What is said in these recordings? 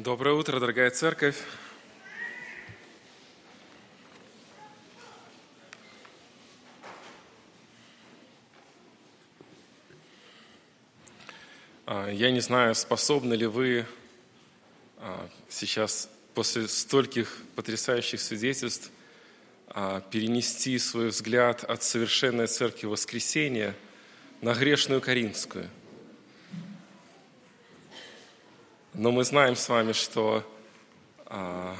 Доброе утро, дорогая церковь. А, я не знаю, способны ли вы а, сейчас после стольких потрясающих свидетельств а, перенести свой взгляд от совершенной церкви воскресения на грешную Каринскую. Но мы знаем с вами, что а,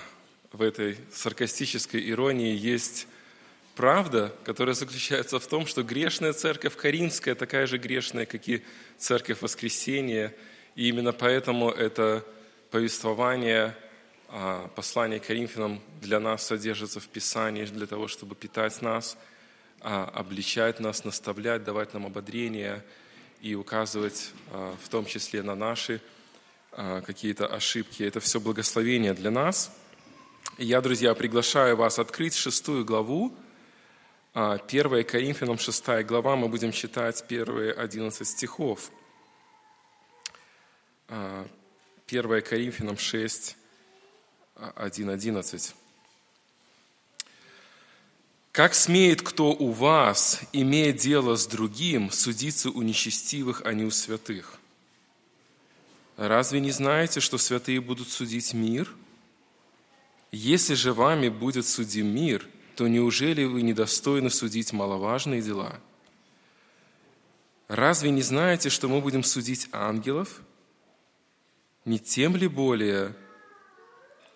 в этой саркастической иронии есть правда, которая заключается в том, что грешная церковь Каринская такая же грешная, как и церковь Воскресения. И именно поэтому это повествование, а, послание Коринфянам для нас содержится в Писании, для того, чтобы питать нас, а, обличать нас, наставлять, давать нам ободрение и указывать а, в том числе на наши какие-то ошибки. Это все благословение для нас. Я, друзья, приглашаю вас открыть шестую главу, 1 а, Коринфянам 6 глава, мы будем читать первые 11 стихов. 1 а, Коринфянам 6, 1, 11. «Как смеет кто у вас, имея дело с другим, судиться у нечестивых, а не у святых? Разве не знаете, что святые будут судить мир? Если же вами будет судим мир, то неужели вы недостойны судить маловажные дела? Разве не знаете, что мы будем судить ангелов? Не тем ли более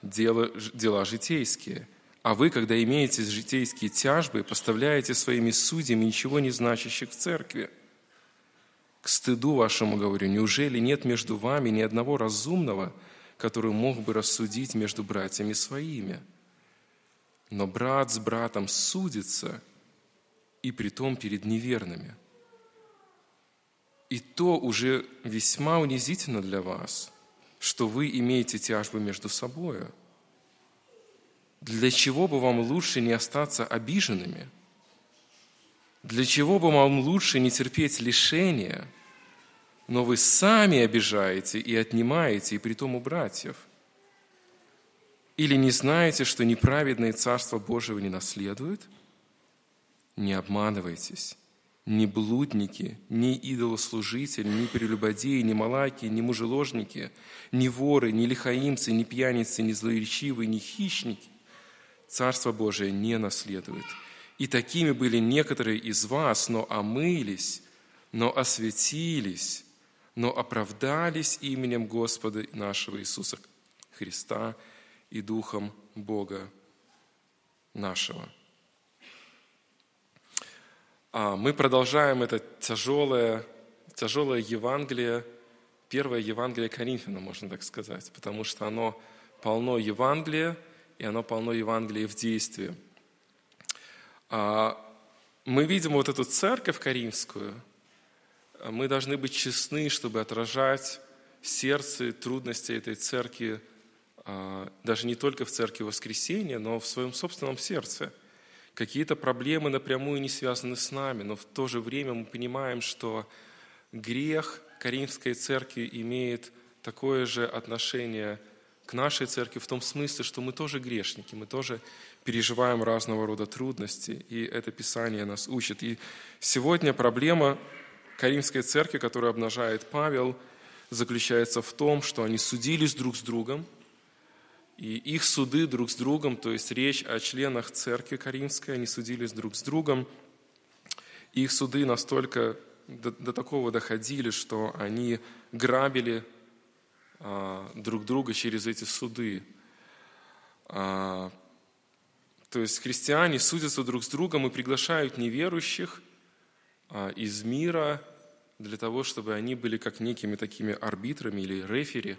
дела, дела житейские? А вы, когда имеете житейские тяжбы, поставляете своими судьями ничего не значащих в церкви – к стыду вашему говорю, неужели нет между вами ни одного разумного, который мог бы рассудить между братьями своими? Но брат с братом судится, и притом перед неверными. И то уже весьма унизительно для вас, что вы имеете тяжбы между собою. Для чего бы вам лучше не остаться обиженными – для чего бы вам лучше не терпеть лишения, но вы сами обижаете и отнимаете, и притом у братьев? Или не знаете, что неправедные Царство Божьего не наследуют? Не обманывайтесь. Ни блудники, ни идолослужители, ни прелюбодеи, ни малаки, ни мужеложники, ни воры, ни лихаимцы, ни пьяницы, ни злоречивые, ни хищники Царство Божие не наследует – и такими были некоторые из вас, но омылись, но осветились, но оправдались именем Господа нашего Иисуса Христа и Духом Бога нашего. А мы продолжаем это тяжелое, тяжелое Евангелие, первое Евангелие Коринфяна, можно так сказать, потому что оно полно Евангелия, и оно полно Евангелия в действии – мы видим вот эту церковь Каримскую, мы должны быть честны, чтобы отражать сердце трудности этой церкви, а, даже не только в церкви воскресения, но в своем собственном сердце. Какие-то проблемы напрямую не связаны с нами, но в то же время мы понимаем, что грех Каримской церкви имеет такое же отношение к нашей церкви в том смысле, что мы тоже грешники, мы тоже переживаем разного рода трудности, и это Писание нас учит. И сегодня проблема Каримской церкви, которую обнажает Павел, заключается в том, что они судились друг с другом, и их суды друг с другом, то есть речь о членах церкви Каримской, они судились друг с другом, и их суды настолько до, до такого доходили, что они грабили а, друг друга через эти суды. А, то есть христиане судятся друг с другом и приглашают неверующих а, из мира для того, чтобы они были как некими такими арбитрами или рефери,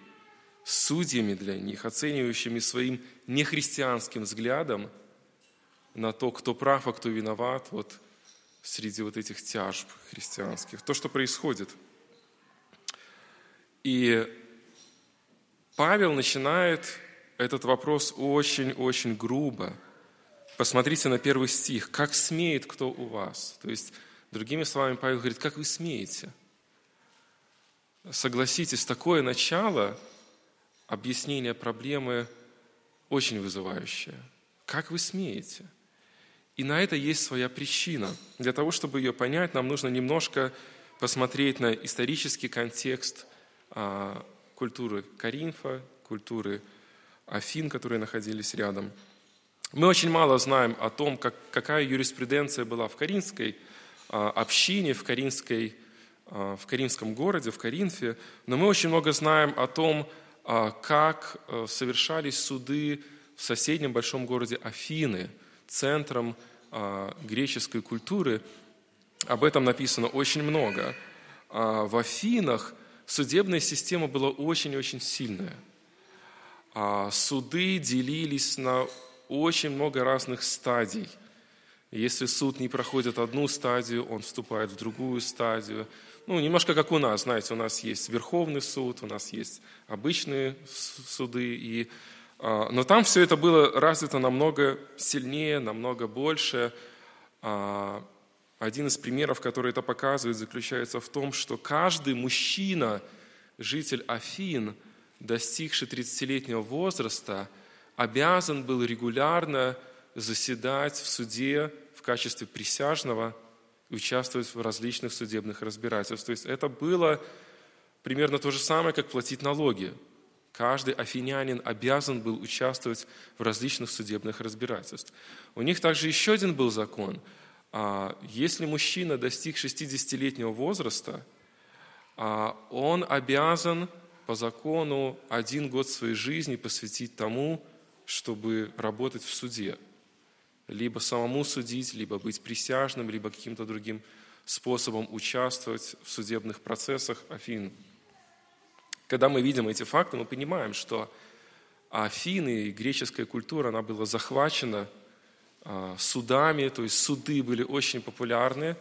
судьями для них, оценивающими своим нехристианским взглядом на то, кто прав, а кто виноват вот среди вот этих тяжб христианских. То, что происходит. И Павел начинает этот вопрос очень-очень грубо – Посмотрите на первый стих. «Как смеет кто у вас?» То есть, другими словами, Павел говорит, «Как вы смеете?» Согласитесь, такое начало, объяснение проблемы очень вызывающее. Как вы смеете? И на это есть своя причина. Для того, чтобы ее понять, нам нужно немножко посмотреть на исторический контекст а, культуры Каринфа, культуры Афин, которые находились рядом. Мы очень мало знаем о том, как, какая юриспруденция была в Каринской а, общине, в, Каринской, а, в Каринском городе, в Каринфе, но мы очень много знаем о том, а, как а, совершались суды в соседнем большом городе Афины, центром греческой культуры. Об этом написано очень много. В Афинах судебная система была очень-очень сильная. Суды делились на очень много разных стадий. Если суд не проходит одну стадию, он вступает в другую стадию. Ну, немножко как у нас, знаете, у нас есть Верховный суд, у нас есть обычные суды, и, а, но там все это было развито намного сильнее, намного больше. А, один из примеров, который это показывает, заключается в том, что каждый мужчина, житель Афин, достигший 30-летнего возраста, обязан был регулярно заседать в суде в качестве присяжного и участвовать в различных судебных разбирательствах. То есть это было примерно то же самое, как платить налоги. Каждый афинянин обязан был участвовать в различных судебных разбирательствах. У них также еще один был закон – а, если мужчина достиг 60-летнего возраста, а, он обязан по закону один год своей жизни посвятить тому, чтобы работать в суде. Либо самому судить, либо быть присяжным, либо каким-то другим способом участвовать в судебных процессах Афин. Когда мы видим эти факты, мы понимаем, что Афины и греческая культура, она была захвачена – а, судами, то есть суды были очень популярны,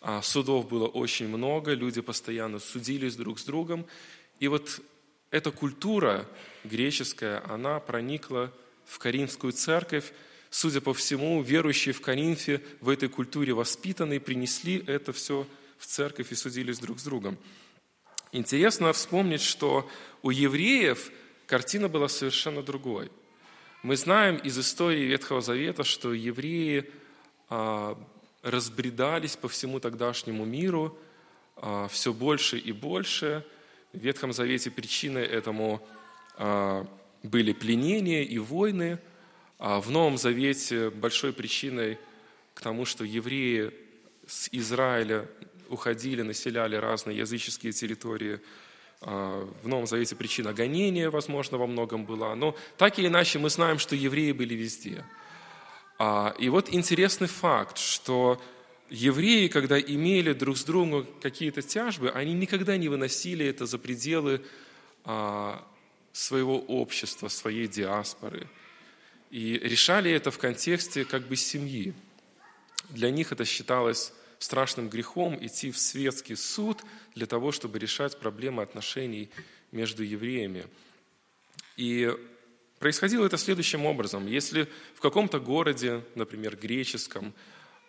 а, судов было очень много, люди постоянно судились друг с другом. И вот эта культура греческая, она проникла в Каринскую церковь. Судя по всему, верующие в Коринфе в этой культуре воспитанные принесли это все в церковь и судились друг с другом. Интересно вспомнить, что у евреев картина была совершенно другой – мы знаем из истории Ветхого Завета, что евреи а, разбредались по всему тогдашнему миру а, все больше и больше. В Ветхом Завете причиной этому а, были пленения и войны. А в Новом Завете большой причиной к тому, что евреи с Израиля уходили, населяли разные языческие территории – а, в Новом Завете причина гонения, возможно, во многом была. Но так или иначе мы знаем, что евреи были везде. А, и вот интересный факт, что евреи, когда имели друг с другом какие-то тяжбы, они никогда не выносили это за пределы а, своего общества, своей диаспоры. И решали это в контексте как бы семьи. Для них это считалось страшным грехом идти в светский суд для того, чтобы решать проблемы отношений между евреями. И происходило это следующим образом. Если в каком-то городе, например, греческом,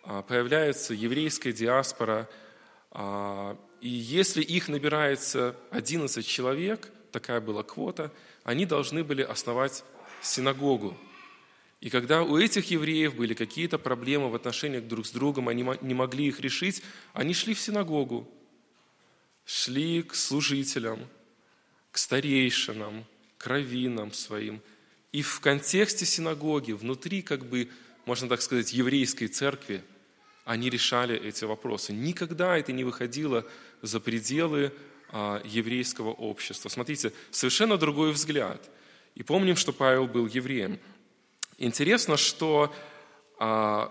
а, появляется еврейская диаспора, а, и если их набирается 11 человек, такая была квота, они должны были основать синагогу и когда у этих евреев были какие-то проблемы в отношениях друг с другом, они не могли их решить, они шли в синагогу, шли к служителям, к старейшинам, к раввинам своим. И в контексте синагоги, внутри, как бы, можно так сказать, еврейской церкви, они решали эти вопросы. Никогда это не выходило за пределы а, еврейского общества. Смотрите, совершенно другой взгляд. И помним, что Павел был евреем – Интересно, что а,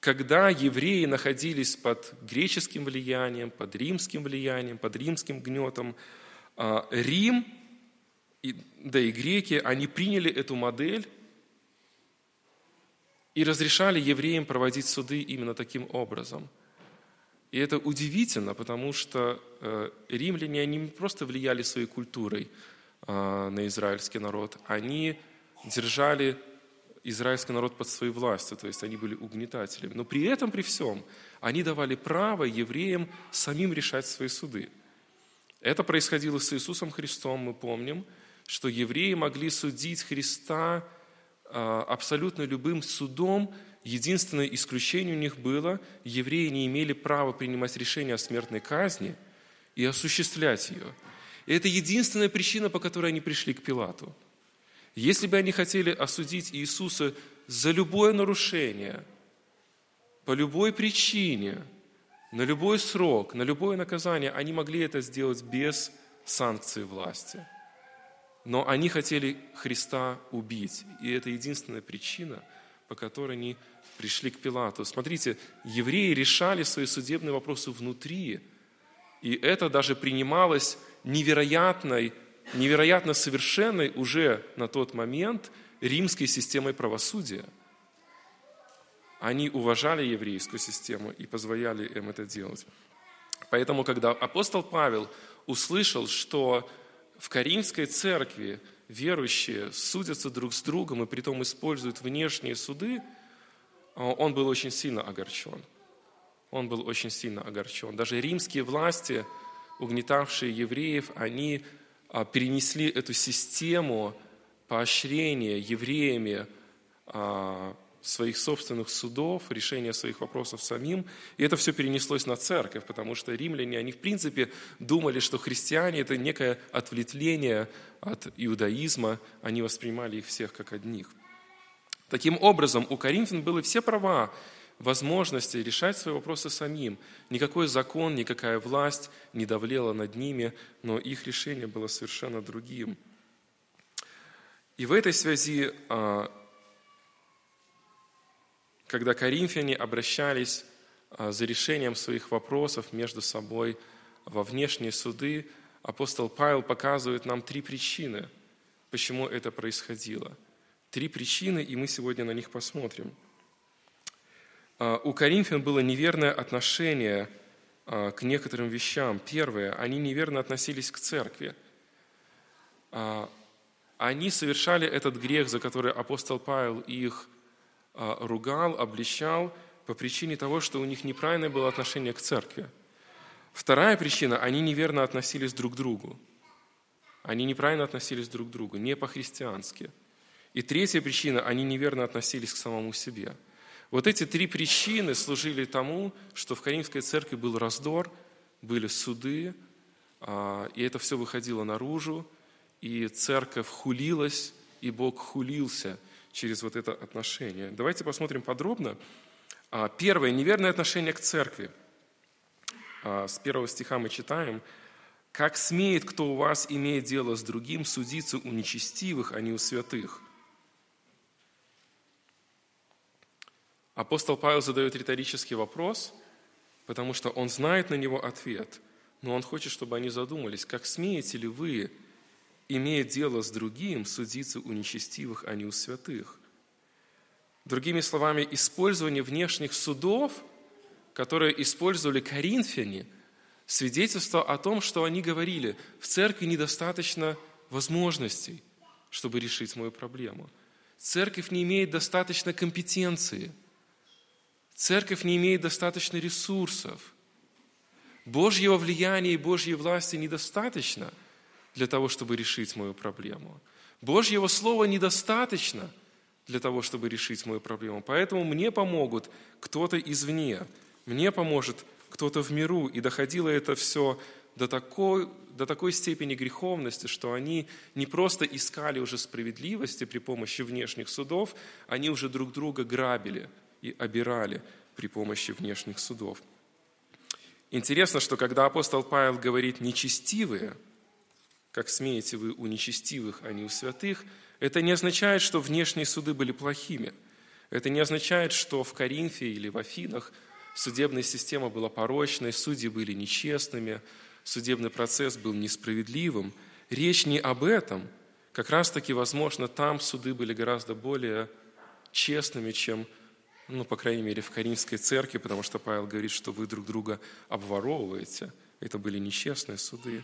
когда евреи находились под греческим влиянием, под римским влиянием, под римским гнетом, а, Рим, да и греки, они приняли эту модель и разрешали евреям проводить суды именно таким образом. И это удивительно, потому что э, римляне, они не просто влияли своей культурой а, на израильский народ, они держали израильский народ под своей властью, то есть они были угнетателями. Но при этом, при всем, они давали право евреям самим решать свои суды. Это происходило с Иисусом Христом, мы помним, что евреи могли судить Христа абсолютно любым судом. Единственное исключение у них было, евреи не имели права принимать решение о смертной казни и осуществлять ее. И это единственная причина, по которой они пришли к Пилату. Если бы они хотели осудить Иисуса за любое нарушение, по любой причине, на любой срок, на любое наказание, они могли это сделать без санкции власти. Но они хотели Христа убить. И это единственная причина, по которой они пришли к Пилату. Смотрите, евреи решали свои судебные вопросы внутри. И это даже принималось невероятной, невероятно совершенной уже на тот момент римской системой правосудия. Они уважали еврейскую систему и позволяли им это делать. Поэтому, когда апостол Павел услышал, что в Каримской церкви верующие судятся друг с другом и притом используют внешние суды, он был очень сильно огорчен. Он был очень сильно огорчен. Даже римские власти – угнетавшие евреев, они а, перенесли эту систему поощрения евреями а, своих собственных судов, решения своих вопросов самим. И это все перенеслось на церковь, потому что римляне, они в принципе думали, что христиане – это некое ответвление от иудаизма, они воспринимали их всех как одних. Таким образом, у коринфян были все права возможности решать свои вопросы самим. Никакой закон, никакая власть не давлела над ними, но их решение было совершенно другим. И в этой связи, а, когда коринфяне обращались а, за решением своих вопросов между собой во внешние суды, апостол Павел показывает нам три причины, почему это происходило. Три причины, и мы сегодня на них посмотрим – а, у коринфян было неверное отношение а, к некоторым вещам. Первое, они неверно относились к церкви. Они совершали этот грех, за который апостол Павел их ругал, обличал, по причине того, что у них неправильное было отношение к церкви. Вторая причина, они неверно относились друг к другу. Они неправильно относились друг к другу, не по-христиански. И третья причина, они неверно относились к самому себе – вот эти три причины служили тому, что в Каримской церкви был раздор, были суды, а, и это все выходило наружу, и церковь хулилась, и Бог хулился через вот это отношение. Давайте посмотрим подробно. А, первое, неверное отношение к церкви. А, с первого стиха мы читаем, «Как смеет кто у вас, имея дело с другим, судиться у нечестивых, а не у святых?» Апостол Павел задает риторический вопрос, потому что он знает на него ответ, но он хочет, чтобы они задумались, как смеете ли вы, имея дело с другим, судиться у нечестивых, а не у святых? Другими словами, использование внешних судов, которые использовали коринфяне, свидетельство о том, что они говорили, в церкви недостаточно возможностей, чтобы решить мою проблему. Церковь не имеет достаточно компетенции – Церковь не имеет достаточно ресурсов. Божьего влияния и Божьей власти недостаточно для того, чтобы решить мою проблему. Божьего Слова недостаточно для того, чтобы решить мою проблему. Поэтому мне помогут кто-то извне, мне поможет кто-то в миру. И доходило это все до такой, до такой степени греховности, что они не просто искали уже справедливости при помощи внешних судов, они уже друг друга грабили – и обирали при помощи внешних судов. Интересно, что когда апостол Павел говорит «нечестивые», как смеете вы у нечестивых, а не у святых, это не означает, что внешние суды были плохими. Это не означает, что в Коринфе или в Афинах судебная система была порочной, судьи были нечестными, судебный процесс был несправедливым. Речь не об этом. Как раз-таки, возможно, там суды были гораздо более честными, чем ну, по крайней мере, в Каримской церкви, потому что Павел говорит, что вы друг друга обворовываете. Это были нечестные суды.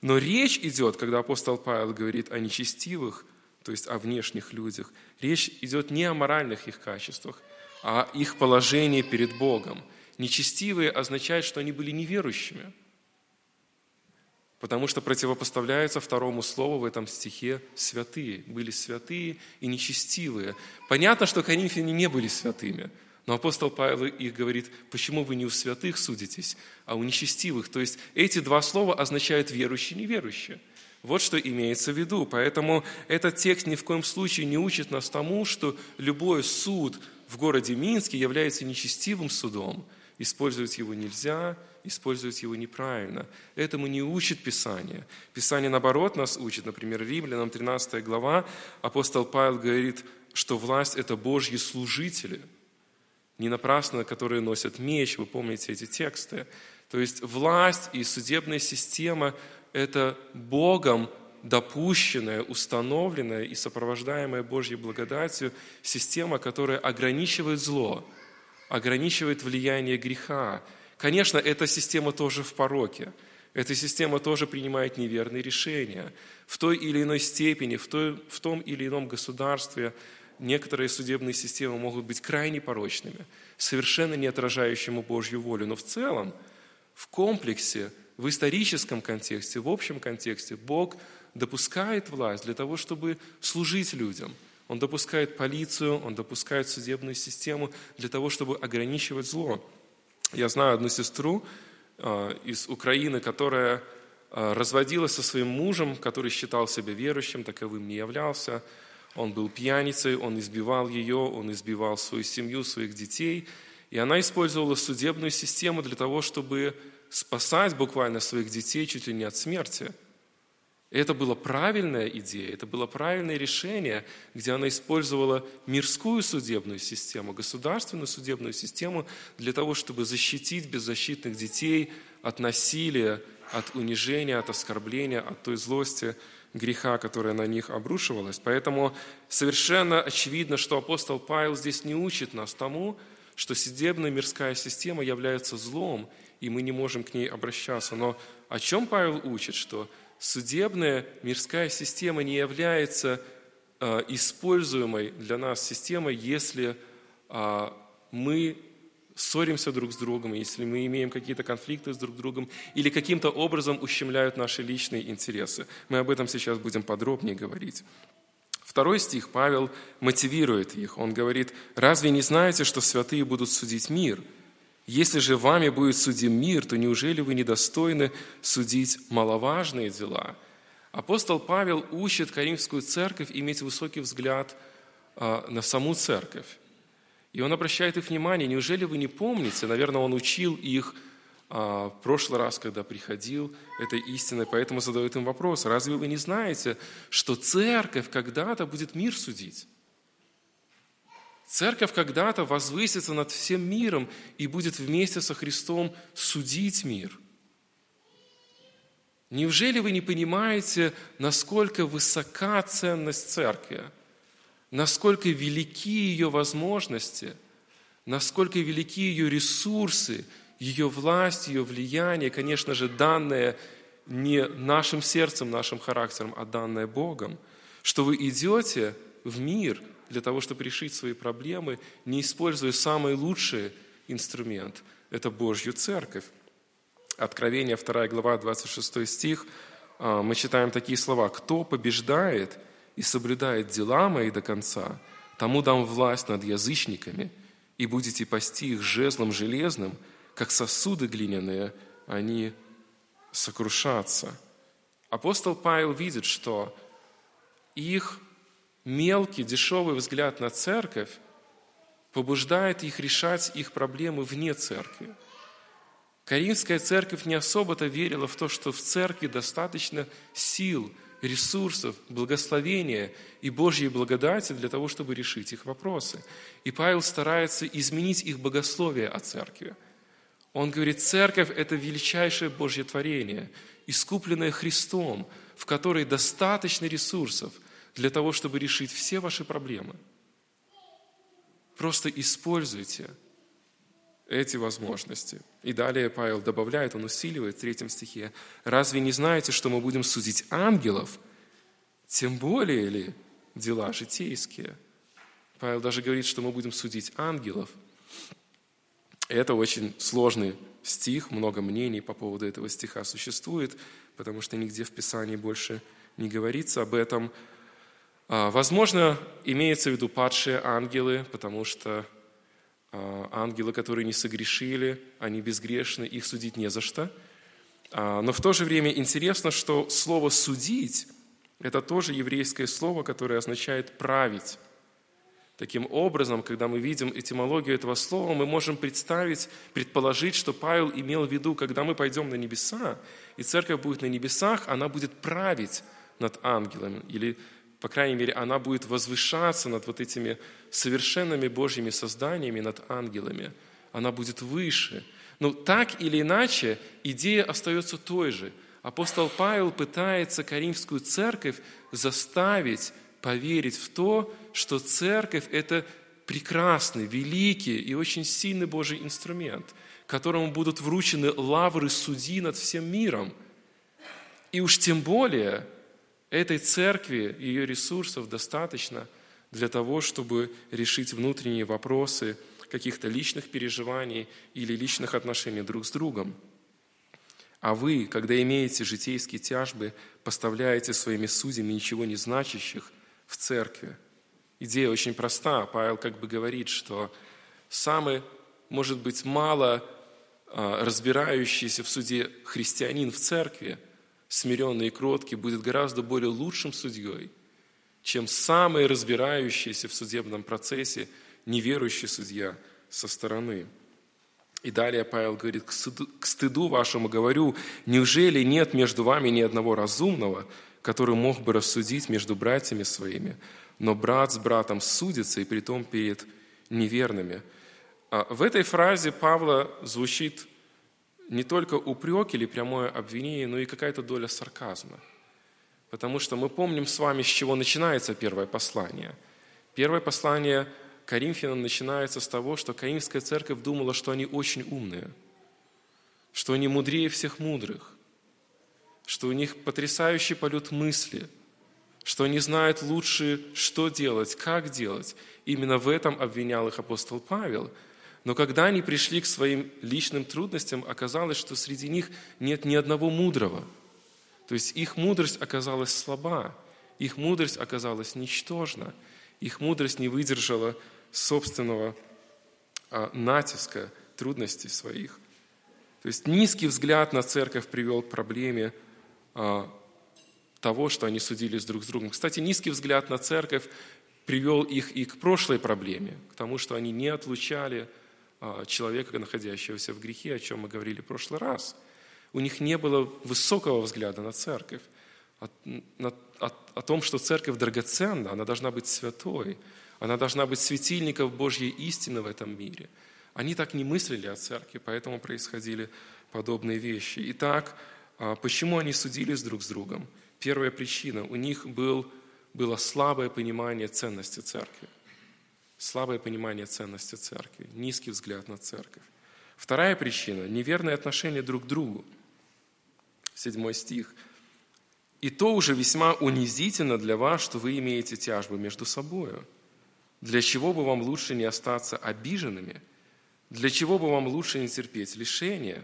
Но речь идет, когда апостол Павел говорит о нечестивых, то есть о внешних людях, речь идет не о моральных их качествах, а о их положении перед Богом. Нечестивые означает, что они были неверующими. Потому что противопоставляется второму слову в этом стихе «святые». Были святые и нечестивые. Понятно, что коринфяне не были святыми, но апостол Павел их говорит, почему вы не у святых судитесь, а у нечестивых. То есть эти два слова означают верующие и неверующие. Вот что имеется в виду. Поэтому этот текст ни в коем случае не учит нас тому, что любой суд в городе Минске является нечестивым судом. Использовать его нельзя, использовать его неправильно. Этому не учит Писание. Писание, наоборот, нас учит. Например, Римлянам 13 глава апостол Павел говорит, что власть – это Божьи служители. Не напрасно, которые носят меч, вы помните эти тексты. То есть власть и судебная система – это Богом допущенная, установленная и сопровождаемая Божьей благодатью система, которая ограничивает зло, ограничивает влияние греха, Конечно, эта система тоже в пороке. Эта система тоже принимает неверные решения. В той или иной степени, в, той, в том или ином государстве некоторые судебные системы могут быть крайне порочными, совершенно не отражающими Божью волю. Но в целом, в комплексе, в историческом контексте, в общем контексте, Бог допускает власть для того, чтобы служить людям. Он допускает полицию, он допускает судебную систему для того, чтобы ограничивать зло. Я знаю одну сестру а, из Украины, которая а, разводилась со своим мужем, который считал себя верующим, таковым не являлся. Он был пьяницей, он избивал ее, он избивал свою семью, своих детей. И она использовала судебную систему для того, чтобы спасать буквально своих детей чуть ли не от смерти – это была правильная идея, это было правильное решение, где она использовала мирскую судебную систему, государственную судебную систему для того, чтобы защитить беззащитных детей от насилия, от унижения, от оскорбления, от той злости, греха, которая на них обрушивалась. Поэтому совершенно очевидно, что апостол Павел здесь не учит нас тому, что судебная мирская система является злом, и мы не можем к ней обращаться. Но о чем Павел учит? Что судебная мирская система не является а, используемой для нас системой, если а, мы ссоримся друг с другом, если мы имеем какие-то конфликты с друг другом или каким-то образом ущемляют наши личные интересы. Мы об этом сейчас будем подробнее говорить. Второй стих Павел мотивирует их. Он говорит, «Разве не знаете, что святые будут судить мир?» Если же вами будет судим мир, то неужели вы недостойны судить маловажные дела? Апостол Павел учит Каримскую церковь иметь высокий взгляд а, на саму церковь. И он обращает их внимание, неужели вы не помните, наверное, он учил их а, в прошлый раз, когда приходил этой истиной, поэтому задает им вопрос, разве вы не знаете, что церковь когда-то будет мир судить? Церковь когда-то возвысится над всем миром и будет вместе со Христом судить мир. Неужели вы не понимаете, насколько высока ценность церкви, насколько велики ее возможности, насколько велики ее ресурсы, ее власть, ее влияние, конечно же, данное не нашим сердцем, нашим характером, а данное Богом, что вы идете в мир – для того, чтобы решить свои проблемы, не используя самый лучший инструмент – это Божью Церковь. Откровение 2 глава, 26 стих, а, мы читаем такие слова. «Кто побеждает и соблюдает дела мои до конца, тому дам власть над язычниками, и будете пасти их жезлом железным, как сосуды глиняные, они сокрушатся». Апостол Павел видит, что их мелкий, дешевый взгляд на церковь побуждает их решать их проблемы вне церкви. Каринская церковь не особо-то верила в то, что в церкви достаточно сил, ресурсов, благословения и Божьей благодати для того, чтобы решить их вопросы. И Павел старается изменить их богословие о церкви. Он говорит, церковь – это величайшее Божье творение, искупленное Христом, в которой достаточно ресурсов – для того, чтобы решить все ваши проблемы. Просто используйте эти возможности. И далее Павел добавляет, он усиливает в третьем стихе, «Разве не знаете, что мы будем судить ангелов, тем более ли дела житейские?» Павел даже говорит, что мы будем судить ангелов. Это очень сложный стих, много мнений по поводу этого стиха существует, потому что нигде в Писании больше не говорится об этом. А, возможно, имеется в виду падшие ангелы, потому что ангелы, которые не согрешили, они безгрешны, их судить не за что. А, но в то же время интересно, что слово «судить» – это тоже еврейское слово, которое означает «править». Таким образом, когда мы видим этимологию этого слова, мы можем представить, предположить, что Павел имел в виду, когда мы пойдем на небеса, и церковь будет на небесах, она будет править над ангелами, или, по крайней мере, она будет возвышаться над вот этими совершенными Божьими созданиями, над ангелами. Она будет выше. Но так или иначе, идея остается той же. Апостол Павел пытается Каримскую церковь заставить поверить в то, что церковь – это прекрасный, великий и очень сильный Божий инструмент, которому будут вручены лавры судьи над всем миром. И уж тем более этой церкви, ее ресурсов достаточно для того, чтобы решить внутренние вопросы каких-то личных переживаний или личных отношений друг с другом. А вы, когда имеете житейские тяжбы, поставляете своими судьями ничего не значащих в церкви. Идея очень проста. Павел как бы говорит, что самый, может быть, мало а, разбирающийся в суде христианин в церкви, смиренный и кроткий, будет гораздо более лучшим судьей, чем самый разбирающийся в судебном процессе неверующий судья со стороны. И далее Павел говорит, к стыду, к стыду вашему говорю, неужели нет между вами ни одного разумного, который мог бы рассудить между братьями своими, но брат с братом судится, и притом перед неверными. А в этой фразе Павла звучит не только упрек или прямое обвинение, но и какая-то доля сарказма. Потому что мы помним с вами, с чего начинается первое послание. Первое послание Коринфянам начинается с того, что Коринфская церковь думала, что они очень умные, что они мудрее всех мудрых, что у них потрясающий полет мысли, что они знают лучше, что делать, как делать. Именно в этом обвинял их апостол Павел. Но когда они пришли к своим личным трудностям, оказалось, что среди них нет ни одного мудрого. То есть их мудрость оказалась слаба, их мудрость оказалась ничтожна, их мудрость не выдержала собственного а, натиска трудностей своих. То есть низкий взгляд на церковь привел к проблеме а, того, что они судились друг с другом. Кстати, низкий взгляд на церковь привел их и к прошлой проблеме, к тому, что они не отлучали человека, находящегося в грехе, о чем мы говорили в прошлый раз. У них не было высокого взгляда на церковь, о, на, о, о том, что церковь драгоценна, она должна быть святой, она должна быть светильником Божьей истины в этом мире. Они так не мыслили о церкви, поэтому происходили подобные вещи. Итак, а почему они судились друг с другом? Первая причина – у них был, было слабое понимание ценности церкви. Слабое понимание ценности церкви, низкий взгляд на церковь. Вторая причина – неверное отношение друг к другу. Седьмой стих. «И то уже весьма унизительно для вас, что вы имеете тяжбы между собою. Для чего бы вам лучше не остаться обиженными? Для чего бы вам лучше не терпеть лишения?»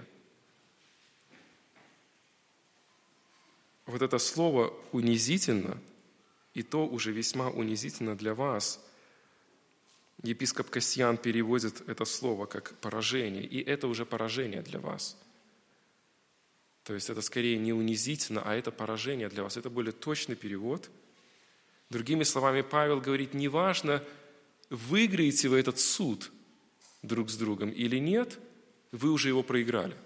вот это слово «унизительно», и то уже весьма унизительно для вас. Епископ Касьян переводит это слово как «поражение», и это уже поражение для вас. То есть это скорее не унизительно, а это поражение для вас. Это более точный перевод. Другими словами, Павел говорит, неважно, выиграете вы этот суд друг с другом или нет, вы уже его проиграли.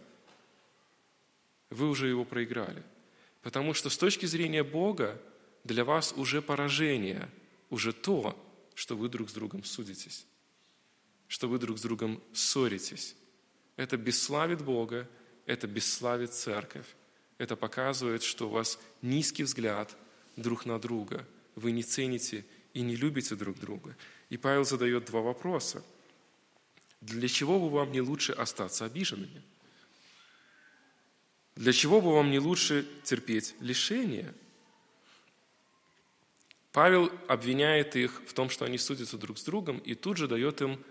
Вы уже его проиграли. Потому что с точки зрения Бога для вас уже поражение, уже то, что вы друг с другом судитесь, что вы друг с другом ссоритесь. Это бесславит Бога, это бесславит церковь. Это показывает, что у вас низкий взгляд друг на друга. Вы не цените и не любите друг друга. И Павел задает два вопроса. Для чего бы вам не лучше остаться обиженными? Для чего бы вам не лучше терпеть лишение? Павел обвиняет их в том, что они судятся друг с другом, и тут же дает им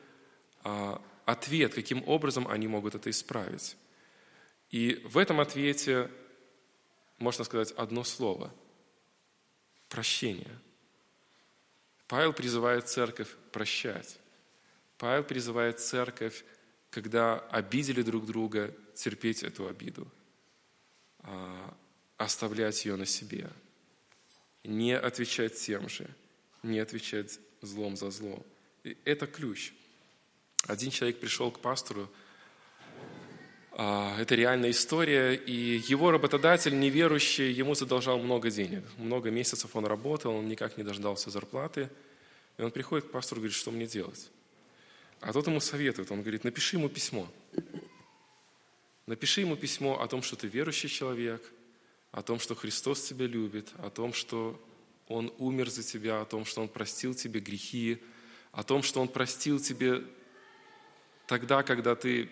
а, ответ, каким образом они могут это исправить. И в этом ответе можно сказать одно слово – прощение. Павел призывает церковь прощать. Павел призывает церковь, когда обидели друг друга, терпеть эту обиду, а, оставлять ее на себе, не отвечать тем же, не отвечать злом за зло. И это ключ. Один человек пришел к пастору, а, это реальная история, и его работодатель, неверующий, ему задолжал много денег. Много месяцев он работал, он никак не дождался зарплаты. И он приходит к пастору и говорит, что мне делать? А тот ему советует, он говорит, напиши ему письмо. Напиши ему письмо о том, что ты верующий человек, о том, что Христос тебя любит, о том, что Он умер за тебя, о том, что Он простил тебе грехи, о том, что Он простил тебе тогда, когда ты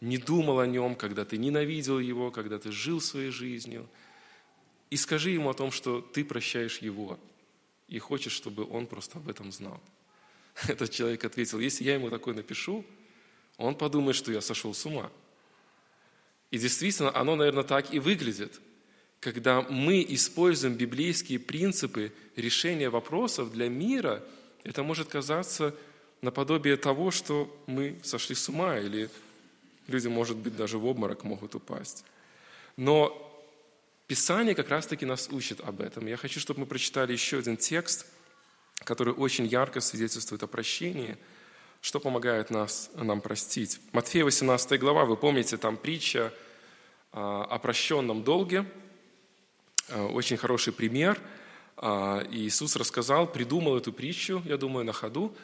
не думал о Нем, когда ты ненавидел Его, когда ты жил своей жизнью. И скажи Ему о том, что ты прощаешь Его и хочешь, чтобы Он просто об этом знал. Этот человек ответил, если я ему такое напишу, он подумает, что я сошел с ума. И действительно, оно, наверное, так и выглядит. Когда мы используем библейские принципы решения вопросов для мира, это может казаться наподобие того, что мы сошли с ума, или люди, может быть, даже в обморок могут упасть. Но Писание как раз-таки нас учит об этом. Я хочу, чтобы мы прочитали еще один текст, который очень ярко свидетельствует о прощении – что помогает нас, нам простить. Матфея 18 глава, вы помните, там притча а, о прощенном долге. А, очень хороший пример. А, Иисус рассказал, придумал эту притчу, я думаю, на ходу,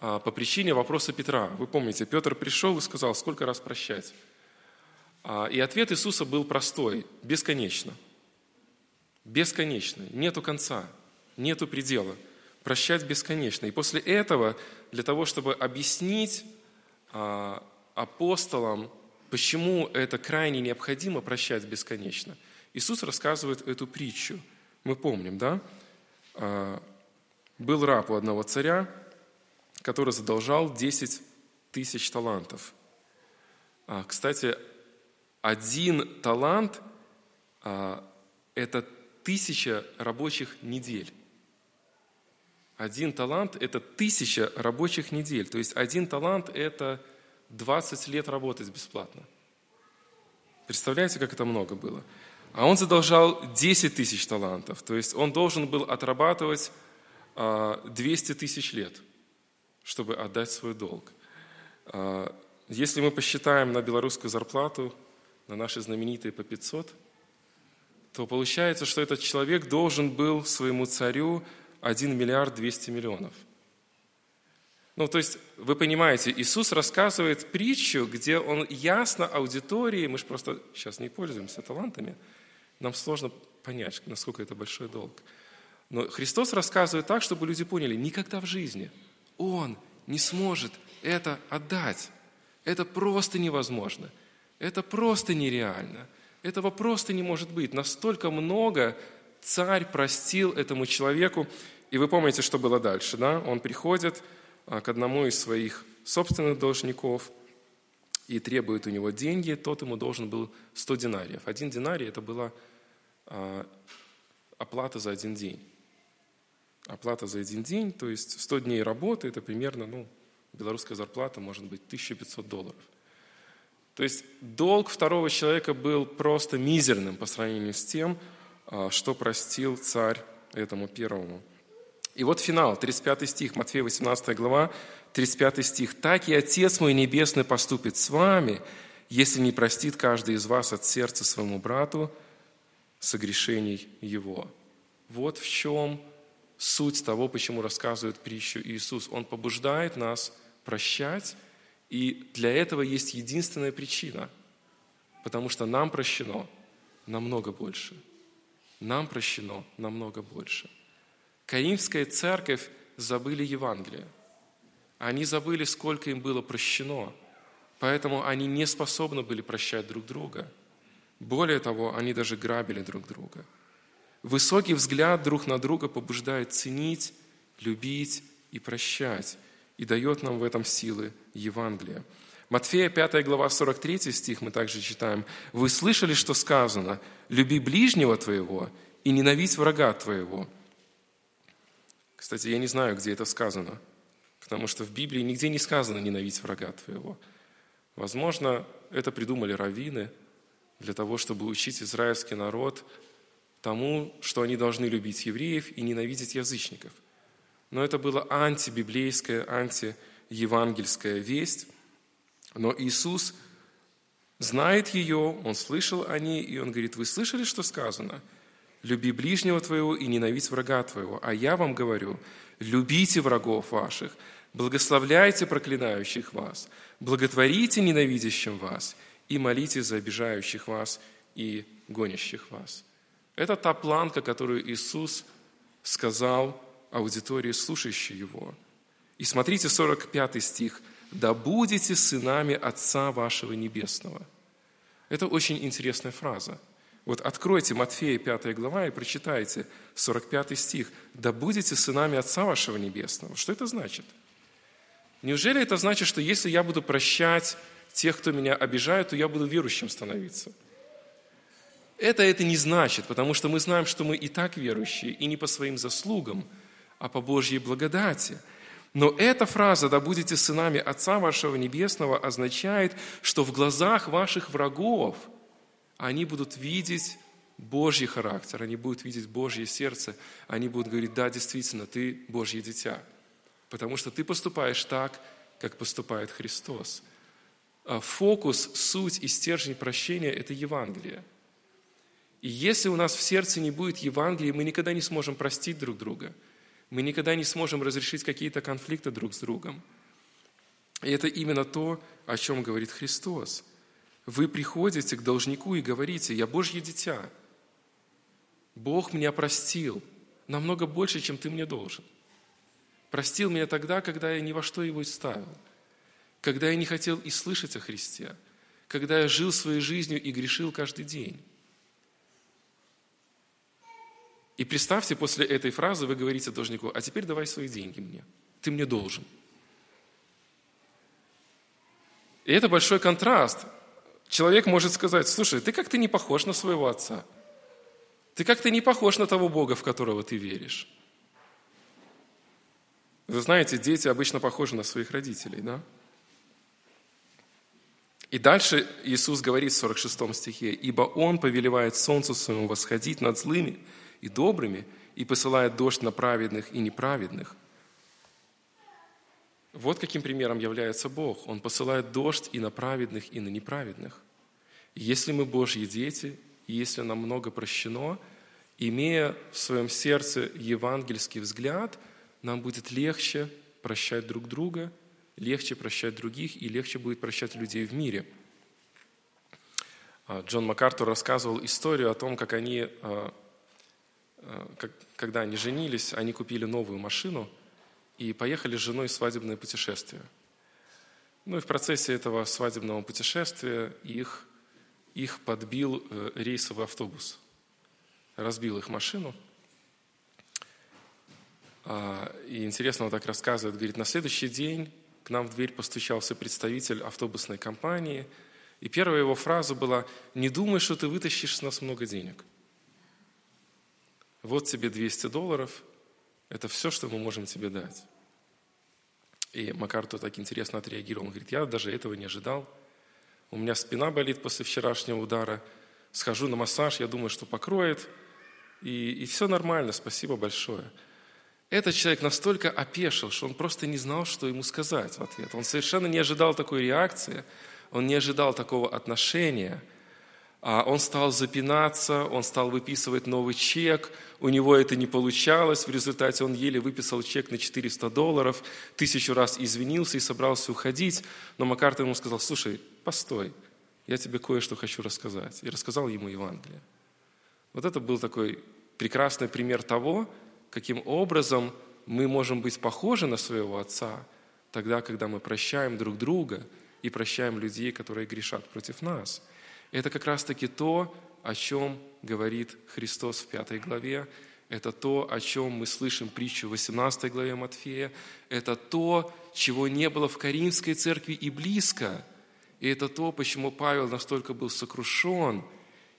по причине вопроса Петра. Вы помните, Петр пришел и сказал, сколько раз прощать? И ответ Иисуса был простой, бесконечно. Бесконечно, нету конца, нету предела – прощать бесконечно. И после этого, для того, чтобы объяснить а, апостолам, почему это крайне необходимо прощать бесконечно, Иисус рассказывает эту притчу. Мы помним, да? А, был раб у одного царя, который задолжал 10 тысяч талантов. А, кстати, один талант – это тысяча рабочих недель. Один талант – это тысяча рабочих недель. То есть один талант – это 20 лет работать бесплатно. Представляете, как это много было? А он задолжал 10 тысяч талантов. То есть он должен был отрабатывать 200 а, тысяч лет, чтобы отдать свой долг. А, если мы посчитаем на белорусскую зарплату, на наши знаменитые по 500, то получается, что этот человек должен был своему царю 1 миллиард 200 миллионов. Ну, то есть, вы понимаете, Иисус рассказывает притчу, где Он ясно аудитории, мы же просто сейчас не пользуемся талантами, нам сложно понять, насколько это большой долг. Но Христос рассказывает так, чтобы люди поняли, никогда в жизни Он не сможет это отдать. Это просто невозможно. Это просто нереально. Этого просто не может быть. Настолько много царь простил этому человеку. И вы помните, что было дальше, да? Он приходит а, к одному из своих собственных должников и требует у него деньги, тот ему должен был 100 динариев. Один динарий – это была а, оплата за один день. Оплата за один день, то есть 100 дней работы – это примерно, ну, белорусская зарплата может быть 1500 долларов. То есть долг второго человека был просто мизерным по сравнению с тем, а, что простил царь этому первому. И вот финал, 35 стих, Матфея 18 глава, 35 стих. «Так и Отец мой Небесный поступит с вами, если не простит каждый из вас от сердца своему брату согрешений его». Вот в чем суть того, почему рассказывает притчу Иисус. Он побуждает нас прощать, и для этого есть единственная причина, потому что нам прощено намного больше – нам прощено намного больше. Каимская церковь забыли Евангелие. Они забыли, сколько им было прощено, поэтому они не способны были прощать друг друга. Более того, они даже грабили друг друга. Высокий взгляд друг на друга побуждает ценить, любить и прощать, и дает нам в этом силы Евангелия. Матфея 5 глава 43 стих мы также читаем. «Вы слышали, что сказано, люби ближнего твоего и ненавидь врага твоего». Кстати, я не знаю, где это сказано, потому что в Библии нигде не сказано «ненавидь врага твоего». Возможно, это придумали раввины для того, чтобы учить израильский народ тому, что они должны любить евреев и ненавидеть язычников. Но это была антибиблейская, антиевангельская весть, но Иисус знает ее, Он слышал о ней, и Он говорит, вы слышали, что сказано? Люби ближнего твоего и ненавидь врага твоего. А я вам говорю, любите врагов ваших, благословляйте проклинающих вас, благотворите ненавидящим вас и молите за обижающих вас и гонящих вас. Это та планка, которую Иисус сказал аудитории, слушающей Его. И смотрите 45 стих – да будете сынами Отца вашего Небесного. Это очень интересная фраза. Вот откройте Матфея 5 глава и прочитайте 45 стих. «Да будете сынами Отца вашего Небесного». Что это значит? Неужели это значит, что если я буду прощать тех, кто меня обижает, то я буду верующим становиться? Это это не значит, потому что мы знаем, что мы и так верующие, и не по своим заслугам, а по Божьей благодати – но эта фраза «да будете сынами Отца вашего Небесного» означает, что в глазах ваших врагов они будут видеть Божий характер, они будут видеть Божье сердце, они будут говорить, да, действительно, ты Божье дитя, потому что ты поступаешь так, как поступает Христос. А фокус, суть и стержень прощения – это Евангелие. И если у нас в сердце не будет Евангелия, мы никогда не сможем простить друг друга – мы никогда не сможем разрешить какие-то конфликты друг с другом. И это именно то, о чем говорит Христос. Вы приходите к должнику и говорите, я Божье дитя. Бог меня простил намного больше, чем ты мне должен. Простил меня тогда, когда я ни во что его ставил, когда я не хотел и слышать о Христе, когда я жил своей жизнью и грешил каждый день. И представьте, после этой фразы вы говорите должнику, а теперь давай свои деньги мне, ты мне должен. И это большой контраст. Человек может сказать, слушай, ты как-то не похож на своего отца. Ты как-то не похож на того Бога, в которого ты веришь. Вы знаете, дети обычно похожи на своих родителей, да? И дальше Иисус говорит в 46 стихе, «Ибо Он повелевает солнцу своему восходить над злыми и добрыми, и посылает дождь на праведных и неправедных. Вот каким примером является Бог. Он посылает дождь и на праведных, и на неправедных. если мы Божьи дети, если нам много прощено, имея в своем сердце евангельский взгляд, нам будет легче прощать друг друга, легче прощать других и легче будет прощать людей в мире. А, Джон МакАртур рассказывал историю о том, как они а, Э, когда они женились, они купили новую машину и поехали с женой в свадебное путешествие. Ну и в процессе этого свадебного путешествия их, их подбил э, рейсовый автобус. Разбил их машину. А, и интересно, он так рассказывает, говорит, на следующий день к нам в дверь постучался представитель автобусной компании, и первая его фраза была «Не думай, что ты вытащишь с нас много денег» вот тебе 200 долларов, это все, что мы можем тебе дать. И Макарту так интересно отреагировал. Он говорит, я даже этого не ожидал. У меня спина болит после вчерашнего удара. Схожу на массаж, я думаю, что покроет. И, и все нормально, спасибо большое. Этот человек настолько опешил, что он просто не знал, что ему сказать в ответ. Он совершенно не ожидал такой реакции, он не ожидал такого отношения – а он стал запинаться, он стал выписывать новый чек, у него это не получалось, в результате он еле выписал чек на 400 долларов, тысячу раз извинился и собрался уходить, но Макартер ему сказал, слушай, постой, я тебе кое-что хочу рассказать. И рассказал ему Евангелие. Вот это был такой прекрасный пример того, каким образом мы можем быть похожи на своего Отца, тогда, когда мы прощаем друг друга и прощаем людей, которые грешат против нас – это как раз-таки то, о чем говорит Христос в пятой главе. Это то, о чем мы слышим притчу в 18 главе Матфея. Это то, чего не было в Каримской церкви и близко. И это то, почему Павел настолько был сокрушен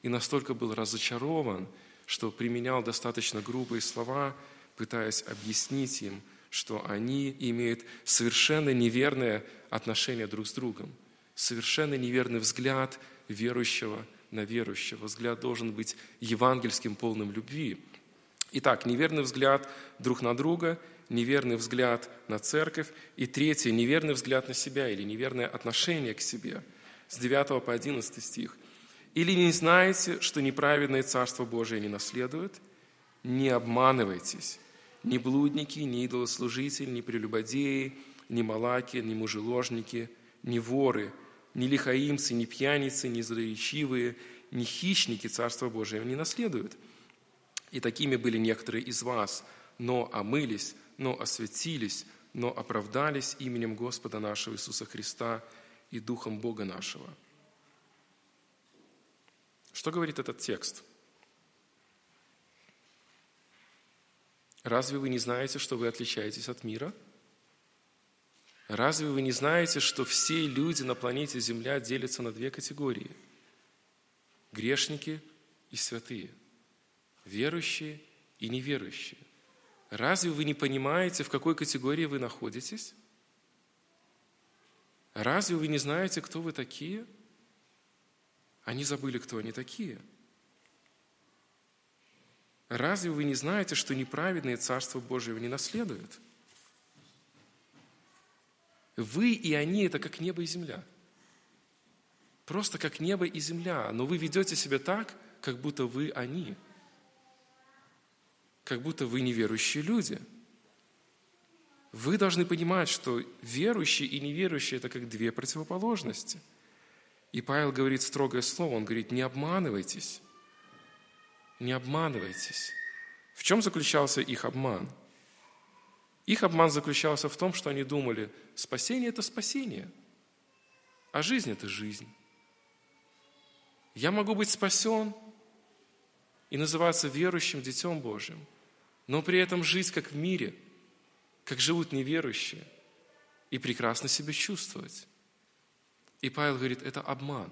и настолько был разочарован, что применял достаточно грубые слова, пытаясь объяснить им, что они имеют совершенно неверное отношение друг с другом, совершенно неверный взгляд верующего на верующего. Взгляд должен быть евангельским, полным любви. Итак, неверный взгляд друг на друга, неверный взгляд на церковь. И третье, неверный взгляд на себя или неверное отношение к себе. С 9 по 11 стих. «Или не знаете, что неправедное Царство Божие не наследует? Не обманывайтесь. Ни блудники, ни идолослужители, ни прелюбодеи, ни малаки, ни мужеложники, ни воры, ни лихаимцы, ни пьяницы, ни злоречивые, ни хищники Царства Божия не наследуют. И такими были некоторые из вас, но омылись, но осветились, но оправдались именем Господа нашего Иисуса Христа и Духом Бога нашего». Что говорит этот текст? Разве вы не знаете, что вы отличаетесь от мира? Разве вы не знаете, что все люди на планете Земля делятся на две категории? Грешники и святые, верующие и неверующие. Разве вы не понимаете, в какой категории вы находитесь? Разве вы не знаете, кто вы такие? Они забыли, кто они такие – Разве вы не знаете, что неправедные Царство Божьего не наследуют? Вы и они – это как небо и земля. Просто как небо и земля. Но вы ведете себя так, как будто вы они. Как будто вы неверующие люди. Вы должны понимать, что верующие и неверующие – это как две противоположности. И Павел говорит строгое слово, он говорит, не обманывайтесь не обманывайтесь. В чем заключался их обман? Их обман заключался в том, что они думали, спасение – это спасение, а жизнь – это жизнь. Я могу быть спасен и называться верующим Детем Божьим, но при этом жить как в мире, как живут неверующие, и прекрасно себя чувствовать. И Павел говорит, это обман.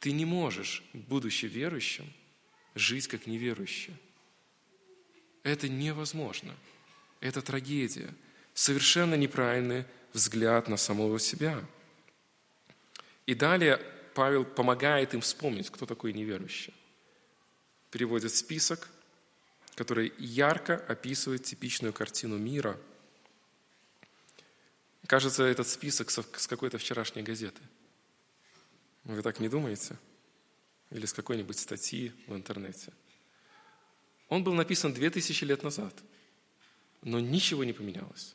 Ты не можешь, будучи верующим, жить как неверующие. Это невозможно. Это трагедия. Совершенно неправильный взгляд на самого себя. И далее Павел помогает им вспомнить, кто такой неверующий. Переводит список, который ярко описывает типичную картину мира. Кажется, этот список с какой-то вчерашней газеты. Вы так не думаете? или с какой-нибудь статьи в интернете. Он был написан две тысячи лет назад, но ничего не поменялось.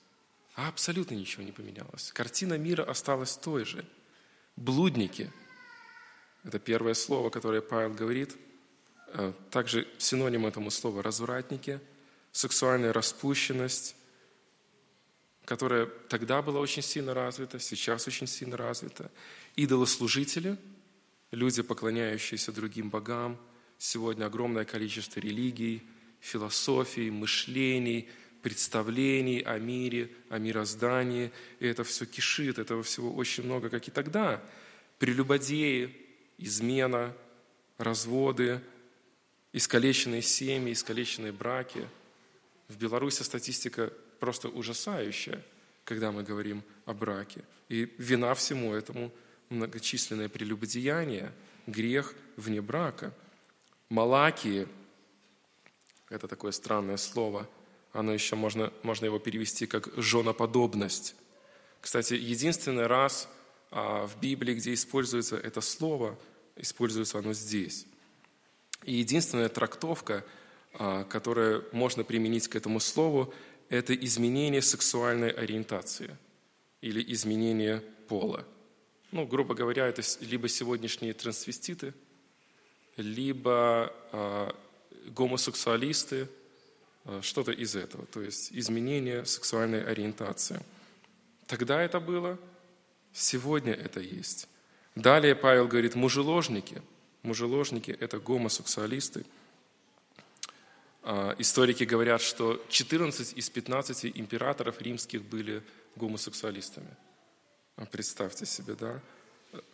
Абсолютно ничего не поменялось. Картина мира осталась той же. Блудники – это первое слово, которое Павел говорит. Э, также синоним этому слова – развратники, сексуальная распущенность, которая тогда была очень сильно развита, сейчас очень сильно развита. Идолослужители – люди, поклоняющиеся другим богам. Сегодня огромное количество религий, философий, мышлений, представлений о мире, о мироздании. И это все кишит, этого всего очень много, как и тогда. Прелюбодеи, измена, разводы, искалеченные семьи, искалеченные браки. В Беларуси статистика просто ужасающая, когда мы говорим о браке. И вина всему этому – многочисленное прелюбодеяние, грех вне брака. Малакии – это такое странное слово, оно еще можно, можно его перевести как «женоподобность». Кстати, единственный раз а, в Библии, где используется это слово, используется оно здесь. И единственная трактовка, а, которая можно применить к этому слову, это изменение сексуальной ориентации или изменение пола. Ну, грубо говоря, это либо сегодняшние трансвеститы, либо э, гомосексуалисты, э, что-то из этого, то есть изменение сексуальной ориентации. Тогда это было, сегодня это есть. Далее Павел говорит, мужеложники. Мужеложники – это гомосексуалисты. Э, историки говорят, что 14 из 15 императоров римских были гомосексуалистами – Представьте себе, да?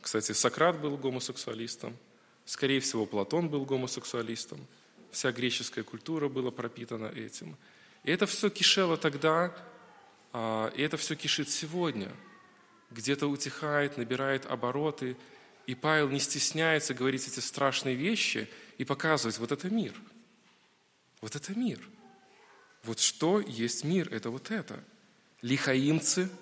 Кстати, Сократ был гомосексуалистом, скорее всего, Платон был гомосексуалистом, вся греческая культура была пропитана этим. И это все кишело тогда, а, и это все кишит сегодня. Где-то утихает, набирает обороты, и Павел не стесняется говорить эти страшные вещи и показывать, вот это мир. Вот это мир. Вот что есть мир, это вот это. Лихаимцы –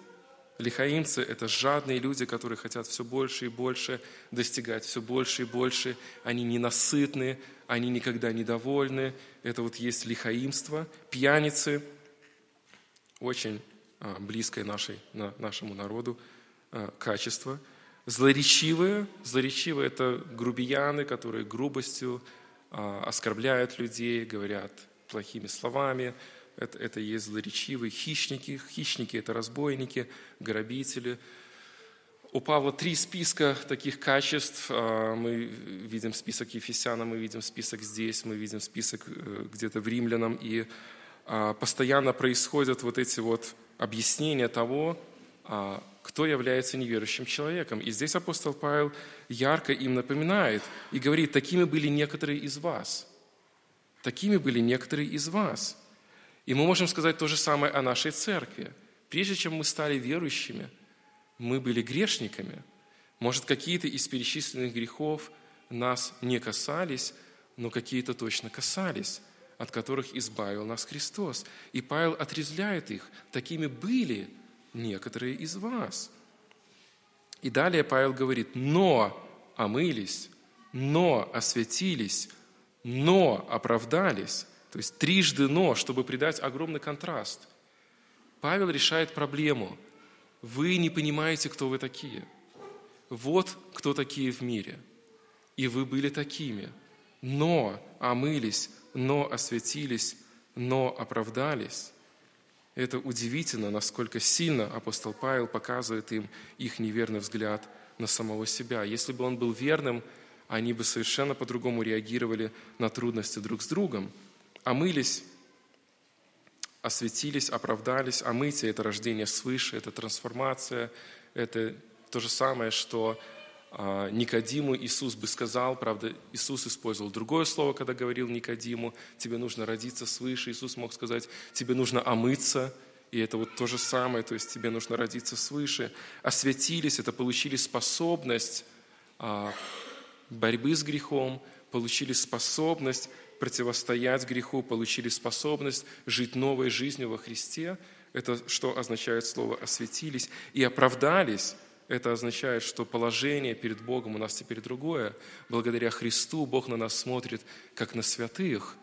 Лихаимцы – это жадные люди, которые хотят все больше и больше достигать, все больше и больше. Они ненасытны, они никогда недовольны. Это вот есть лихаимство. Пьяницы – очень а, близкое нашей, нашему народу а, качество. Злоречивые. Злоречивые – это грубияны, которые грубостью оскорбляют людей, говорят плохими словами, это, это есть злоречивые хищники. Хищники – это разбойники, грабители. У Павла три списка таких качеств. А, мы видим список Ефесяна, мы видим список здесь, мы видим список э, где-то в Римлянам. И а, постоянно происходят вот эти вот объяснения того, а, кто является неверующим человеком. И здесь апостол Павел ярко им напоминает и говорит, такими были некоторые из вас. Такими были некоторые из вас. И мы можем сказать то же самое о нашей церкви. Прежде чем мы стали верующими, мы были грешниками. Может, какие-то из перечисленных грехов нас не касались, но какие-то точно касались, от которых избавил нас Христос. И Павел отрезляет их. Такими были некоторые из вас. И далее Павел говорит, но омылись, но осветились, но оправдались. То есть трижды «но», чтобы придать огромный контраст. Павел решает проблему. Вы не понимаете, кто вы такие. Вот кто такие в мире. И вы были такими. Но омылись, но осветились, но оправдались. Это удивительно, насколько сильно апостол Павел показывает им их неверный взгляд на самого себя. Если бы он был верным, они бы совершенно по-другому реагировали на трудности друг с другом – омылись, осветились, оправдались. Омытие – это рождение свыше, это трансформация, это то же самое, что Никодиму Иисус бы сказал, правда, Иисус использовал другое слово, когда говорил Никодиму, тебе нужно родиться свыше. Иисус мог сказать, тебе нужно омыться, и это вот то же самое, то есть тебе нужно родиться свыше. Осветились, это получили способность а, борьбы с грехом, получили способность противостоять греху, получили способность жить новой жизнью во Христе. Это что означает слово «осветились» и «оправдались». Это означает, что положение перед Богом у нас теперь другое. Благодаря Христу Бог на нас смотрит, как на святых.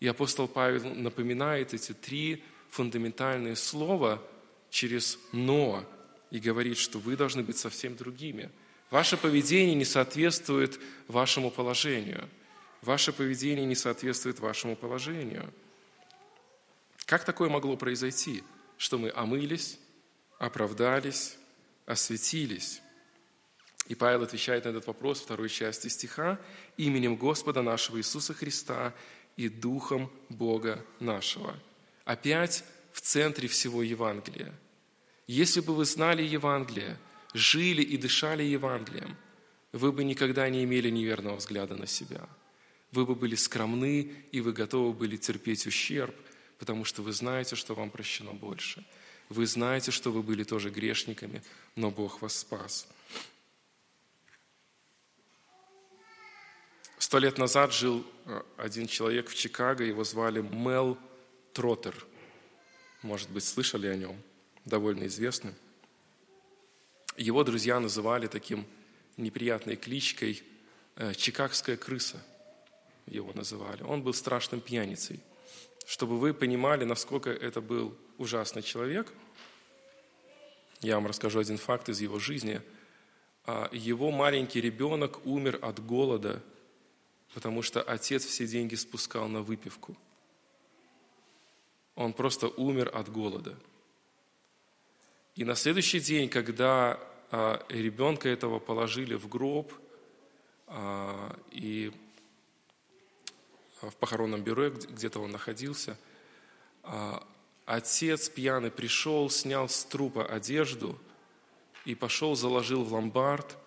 И апостол Павел напоминает эти три фундаментальные слова через «но» и говорит, что вы должны быть совсем другими. Ваше поведение не соответствует вашему положению – Ваше поведение не соответствует вашему положению. Как такое могло произойти, что мы омылись, оправдались, осветились? И Павел отвечает на этот вопрос второй части стиха «Именем Господа нашего Иисуса Христа и Духом Бога нашего». Опять в центре всего Евангелия. Если бы вы знали Евангелие, жили и дышали Евангелием, вы бы никогда не имели неверного взгляда на себя – вы бы были скромны, и вы готовы были терпеть ущерб, потому что вы знаете, что вам прощено больше. Вы знаете, что вы были тоже грешниками, но Бог вас спас. Сто лет назад жил э, один человек в Чикаго, его звали Мел Троттер. Может быть, слышали о нем, довольно известный. Его друзья называли таким неприятной кличкой э, «Чикагская крыса» его называли. Он был страшным пьяницей. Чтобы вы понимали, насколько это был ужасный человек, я вам расскажу один факт из его жизни. А, его маленький ребенок умер от голода, потому что отец все деньги спускал на выпивку. Он просто умер от голода. И на следующий день, когда а, ребенка этого положили в гроб, а, и в похоронном бюро, где-то он находился. Отец пьяный пришел, снял с трупа одежду и пошел, заложил в ломбард,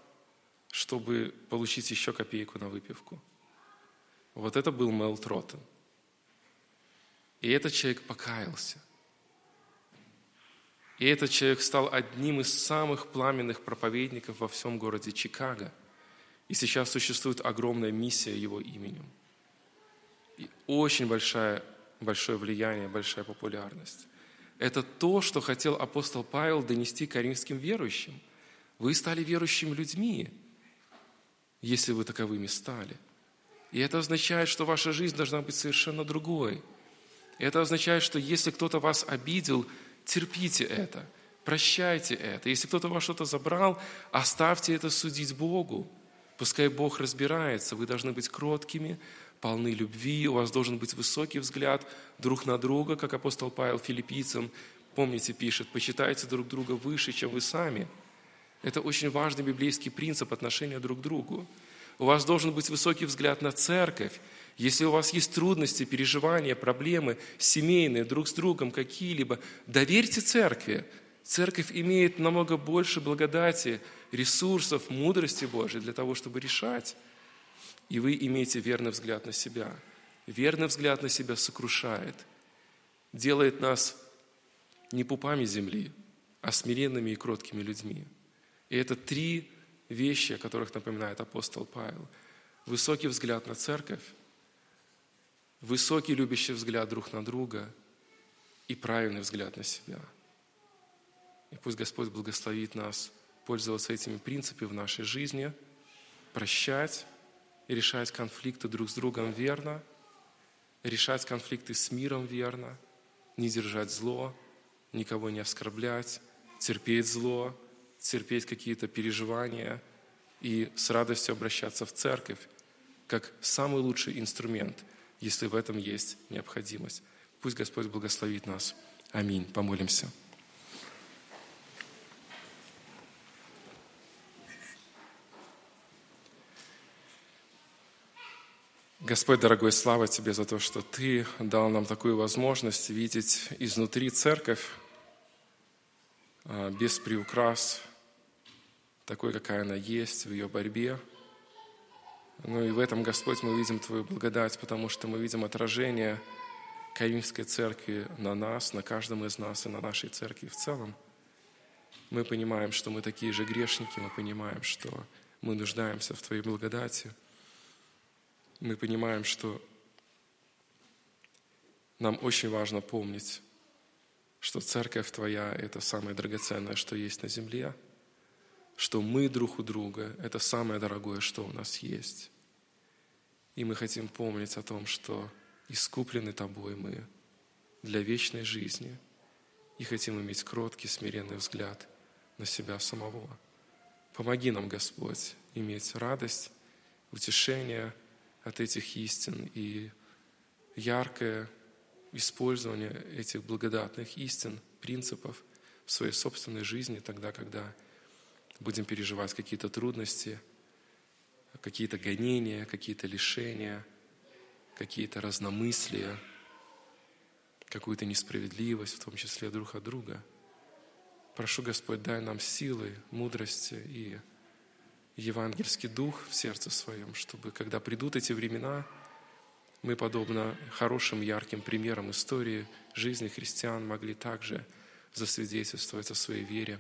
чтобы получить еще копейку на выпивку. Вот это был Мел Троттен. И этот человек покаялся. И этот человек стал одним из самых пламенных проповедников во всем городе Чикаго. И сейчас существует огромная миссия его именем. И очень большая, большое влияние, большая популярность. Это то, что хотел апостол Павел донести коринфским верующим. Вы стали верующими людьми, если вы таковыми стали. И это означает, что ваша жизнь должна быть совершенно другой. Это означает, что если кто-то вас обидел, терпите это, прощайте это. Если кто-то вас что-то забрал, оставьте это судить Богу. Пускай Бог разбирается. Вы должны быть кроткими, полны любви, у вас должен быть высокий взгляд друг на друга, как апостол Павел филиппийцам, помните, пишет, почитайте друг друга выше, чем вы сами. Это очень важный библейский принцип отношения друг к другу. У вас должен быть высокий взгляд на церковь. Если у вас есть трудности, переживания, проблемы семейные, друг с другом какие-либо, доверьте церкви. Церковь имеет намного больше благодати, ресурсов, мудрости Божьей для того, чтобы решать и вы имеете верный взгляд на себя. Верный взгляд на себя сокрушает, делает нас не пупами земли, а смиренными и кроткими людьми. И это три вещи, о которых напоминает апостол Павел. Высокий взгляд на церковь, высокий любящий взгляд друг на друга и правильный взгляд на себя. И пусть Господь благословит нас пользоваться этими принципами в нашей жизни, прощать, решать конфликты друг с другом верно, решать конфликты с миром верно, не держать зло, никого не оскорблять, терпеть зло, терпеть какие-то переживания и с радостью обращаться в церковь как самый лучший инструмент, если в этом есть необходимость. Пусть Господь благословит нас. Аминь. Помолимся. Господь, дорогой, слава Тебе за то, что Ты дал нам такую возможность видеть изнутри церковь а, без приукрас, такой, какая она есть в ее борьбе. Ну и в этом, Господь, мы видим Твою благодать, потому что мы видим отражение Каимской церкви на нас, на каждом из нас и на нашей церкви в целом. Мы понимаем, что мы такие же грешники, мы понимаем, что мы нуждаемся в Твоей благодати – мы понимаем, что нам очень важно помнить, что церковь Твоя – это самое драгоценное, что есть на земле, что мы друг у друга – это самое дорогое, что у нас есть. И мы хотим помнить о том, что искуплены Тобой мы для вечной жизни и хотим иметь кроткий, смиренный взгляд на себя самого. Помоги нам, Господь, иметь радость, утешение – от этих истин и яркое использование этих благодатных истин, принципов в своей собственной жизни, тогда, когда будем переживать какие-то трудности, какие-то гонения, какие-то лишения, какие-то разномыслия, какую-то несправедливость, в том числе друг от друга. Прошу, Господь, дай нам силы, мудрости и евангельский дух в сердце своем, чтобы, когда придут эти времена, мы, подобно хорошим, ярким примерам истории жизни христиан, могли также засвидетельствовать о своей вере,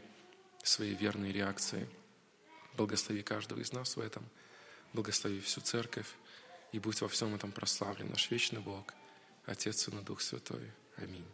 своей верной реакции. Благослови каждого из нас в этом, благослови всю церковь, и будь во всем этом прославлен наш вечный Бог, Отец, и Дух Святой. Аминь.